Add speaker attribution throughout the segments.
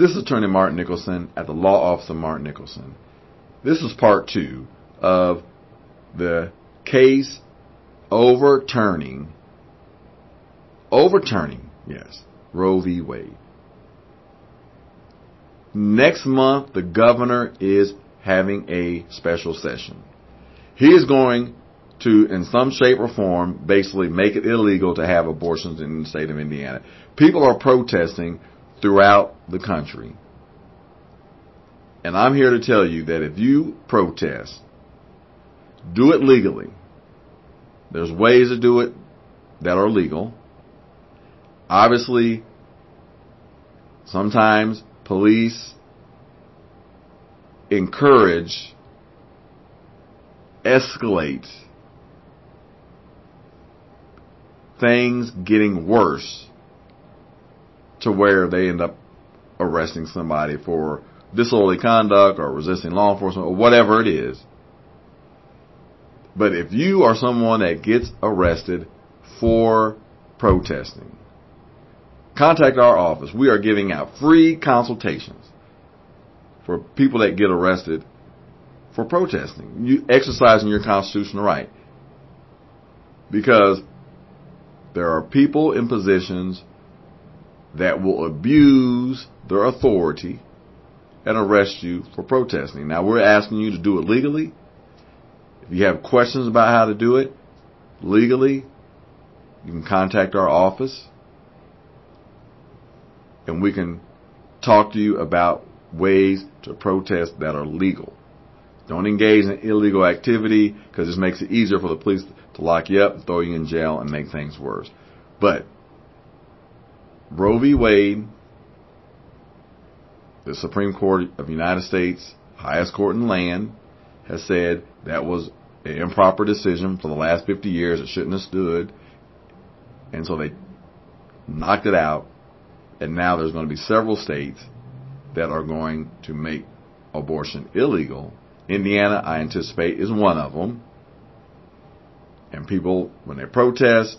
Speaker 1: This is Attorney Martin Nicholson at the Law Office of Martin Nicholson. This is part two of the case overturning, overturning, yes, Roe v. Wade. Next month, the governor is having a special session. He is going to, in some shape or form, basically make it illegal to have abortions in the state of Indiana. People are protesting throughout the country. And I'm here to tell you that if you protest, do it legally. There's ways to do it that are legal. Obviously, sometimes police encourage, escalate things getting worse to where they end up arresting somebody for disorderly conduct or resisting law enforcement or whatever it is. But if you are someone that gets arrested for protesting, contact our office. We are giving out free consultations for people that get arrested for protesting, you exercising your constitutional right. Because there are people in positions that will abuse their authority and arrest you for protesting. Now we're asking you to do it legally. If you have questions about how to do it legally, you can contact our office and we can talk to you about ways to protest that are legal. Don't engage in illegal activity because this makes it easier for the police to lock you up, throw you in jail, and make things worse. But Roe v. Wade, the Supreme Court of the United States, highest court in the land, has said that was an improper decision for the last 50 years. It shouldn't have stood. And so they knocked it out. And now there's going to be several states that are going to make abortion illegal. Indiana, I anticipate, is one of them. And people, when they protest,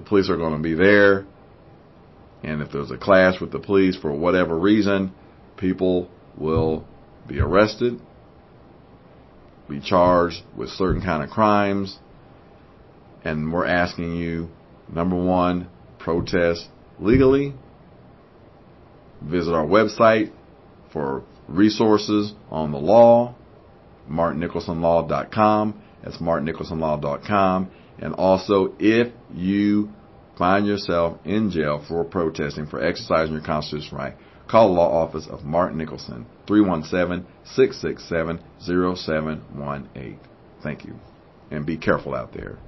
Speaker 1: the police are going to be there. And if there's a clash with the police for whatever reason, people will be arrested, be charged with certain kind of crimes. And we're asking you, number one, protest legally. Visit our website for resources on the law, martinnicholsonlaw.com. That's martinnicholsonlaw.com. And also, if you find yourself in jail for protesting, for exercising your constitutional right, call the law office of Martin Nicholson, 317-667-0718. Thank you. And be careful out there.